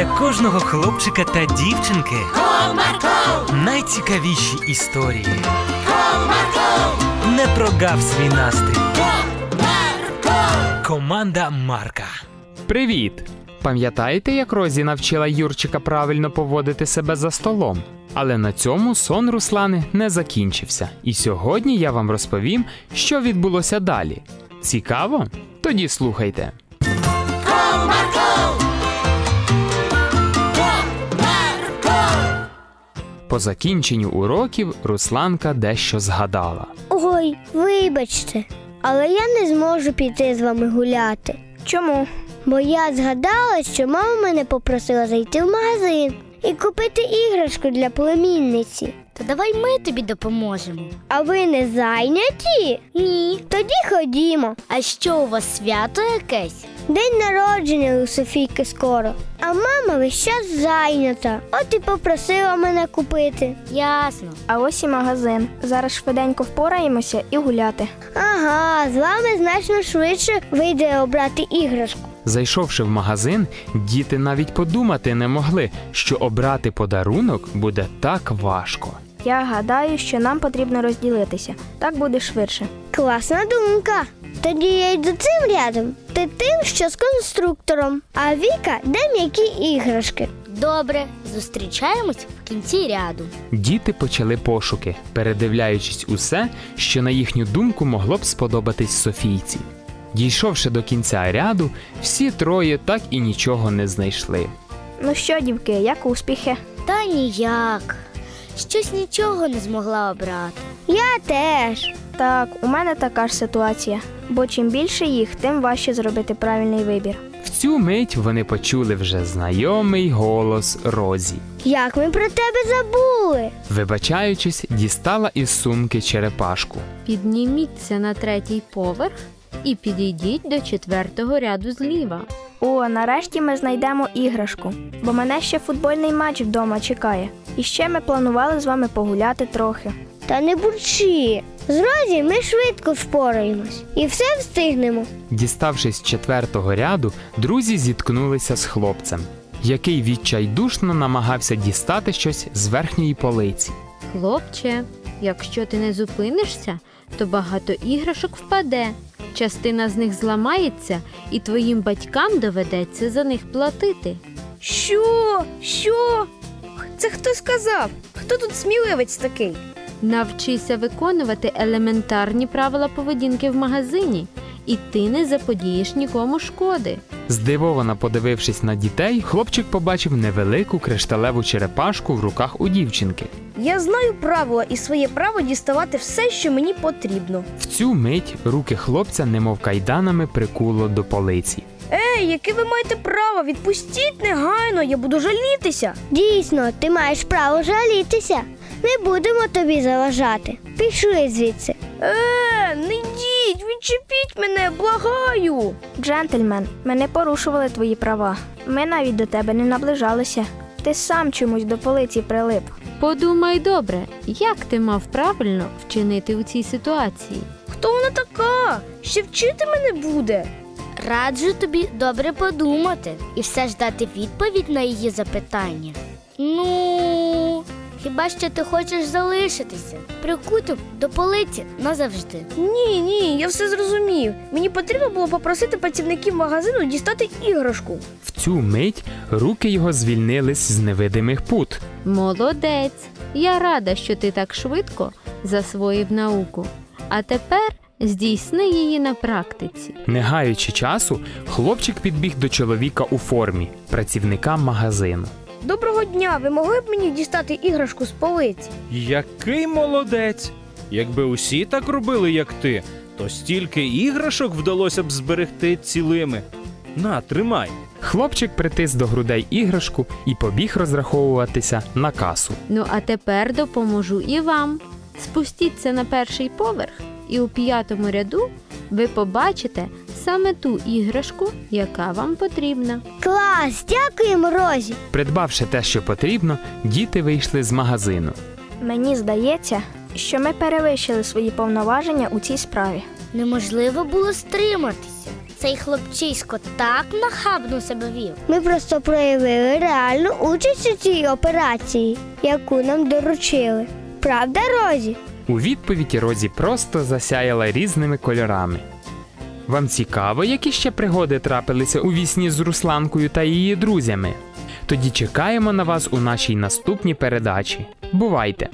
для кожного хлопчика та дівчинки Comarco, найцікавіші історії. Comarco, Не прогав свій настрій. Comarco. Команда Марка. Привіт! Пам'ятаєте, як Розі навчила Юрчика правильно поводити себе за столом? Але на цьому сон Руслани не закінчився. І сьогодні я вам розповім, що відбулося далі. Цікаво? Тоді слухайте. По закінченню уроків Русланка дещо згадала. Ой, вибачте, але я не зможу піти з вами гуляти. Чому? Бо я згадала, що мама мене попросила зайти в магазин і купити іграшку для племінниці. То давай ми тобі допоможемо. А ви не зайняті? Ні. Тоді ходімо. А що у вас свято якесь? День народження у Софійки скоро. А мама весь час зайнята. От і попросила мене купити. Ясно. А ось і магазин. Зараз швиденько впораємося і гуляти. Ага, з вами значно швидше вийде обрати іграшку. Зайшовши в магазин, діти навіть подумати не могли, що обрати подарунок буде так важко. Я гадаю, що нам потрібно розділитися. Так буде швидше. Класна думка. Тоді я йду цим рядом, ти тим, що з конструктором, а Віка де м'які іграшки. Добре, зустрічаємось в кінці ряду. Діти почали пошуки, передивляючись усе, що на їхню думку могло б сподобатись Софійці. Дійшовши до кінця ряду, всі троє так і нічого не знайшли. Ну що, дівки, як успіхи? Та ніяк. Щось нічого не змогла обрати. Я теж. Так, у мене така ж ситуація. Бо чим більше їх, тим важче зробити правильний вибір. В цю мить вони почули вже знайомий голос Розі. Як ми про тебе забули? Вибачаючись, дістала із сумки черепашку. Підніміться на третій поверх і підійдіть до четвертого ряду зліва. О, нарешті ми знайдемо іграшку, бо мене ще футбольний матч вдома чекає. І ще ми планували з вами погуляти трохи. Та не бурчи. З Розі ми швидко впораємось і все встигнемо. Діставшись з четвертого ряду, друзі зіткнулися з хлопцем, який відчайдушно намагався дістати щось з верхньої полиці. Хлопче, якщо ти не зупинишся, то багато іграшок впаде. Частина з них зламається, і твоїм батькам доведеться за них платити. Що? Що? Це хто сказав? Хто тут сміливець такий? Навчися виконувати елементарні правила поведінки в магазині, і ти не заподієш нікому шкоди. Здивовано подивившись на дітей, хлопчик побачив невелику кришталеву черепашку в руках у дівчинки. Я знаю правила і своє право діставати все, що мені потрібно. В цю мить руки хлопця, немов кайданами, прикуло до полиці. Ей, яке ви маєте право? Відпустіть негайно, я буду жалітися. Дійсно, ти маєш право жалітися. Не будемо тобі заважати. Пішли звідси. Е, не йдіть, відчепіть мене, благаю. Джентльмен, ми не порушували твої права. Ми навіть до тебе не наближалися. Ти сам чомусь до полиці прилип. Подумай добре, як ти мав правильно вчинити у цій ситуації. Хто вона така? Ще вчити мене буде. Раджу тобі добре подумати і все ж дати відповідь на її запитання. Ну, хіба що ти хочеш залишитися? Прикуток до полиці назавжди. Ні, ні, я все зрозумів. Мені потрібно було попросити працівників магазину дістати іграшку. В цю мить руки його звільнились з невидимих пут. Молодець! Я рада, що ти так швидко засвоїв науку. А тепер здійсни її на практиці. Не гаючи часу, хлопчик підбіг до чоловіка у формі, працівника магазину. Доброго дня, ви могли б мені дістати іграшку з полиці? Який молодець! Якби усі так робили, як ти, то стільки іграшок вдалося б зберегти цілими. На, тримай. Хлопчик притис до грудей іграшку і побіг розраховуватися на касу. Ну а тепер допоможу і вам. Спустіться на перший поверх, і у п'ятому ряду ви побачите саме ту іграшку, яка вам потрібна. Клас, дякуємо, Розі. Придбавши те, що потрібно, діти вийшли з магазину. Мені здається, що ми перевищили свої повноваження у цій справі. Неможливо було стриматися. Цей хлопчисько так нахабно себе вів. Ми просто проявили реальну участь у цій операції, яку нам доручили. Правда, Розі? У відповідь Розі просто засяяла різними кольорами. Вам цікаво, які ще пригоди трапилися у вісні з Русланкою та її друзями? Тоді чекаємо на вас у нашій наступній передачі. Бувайте!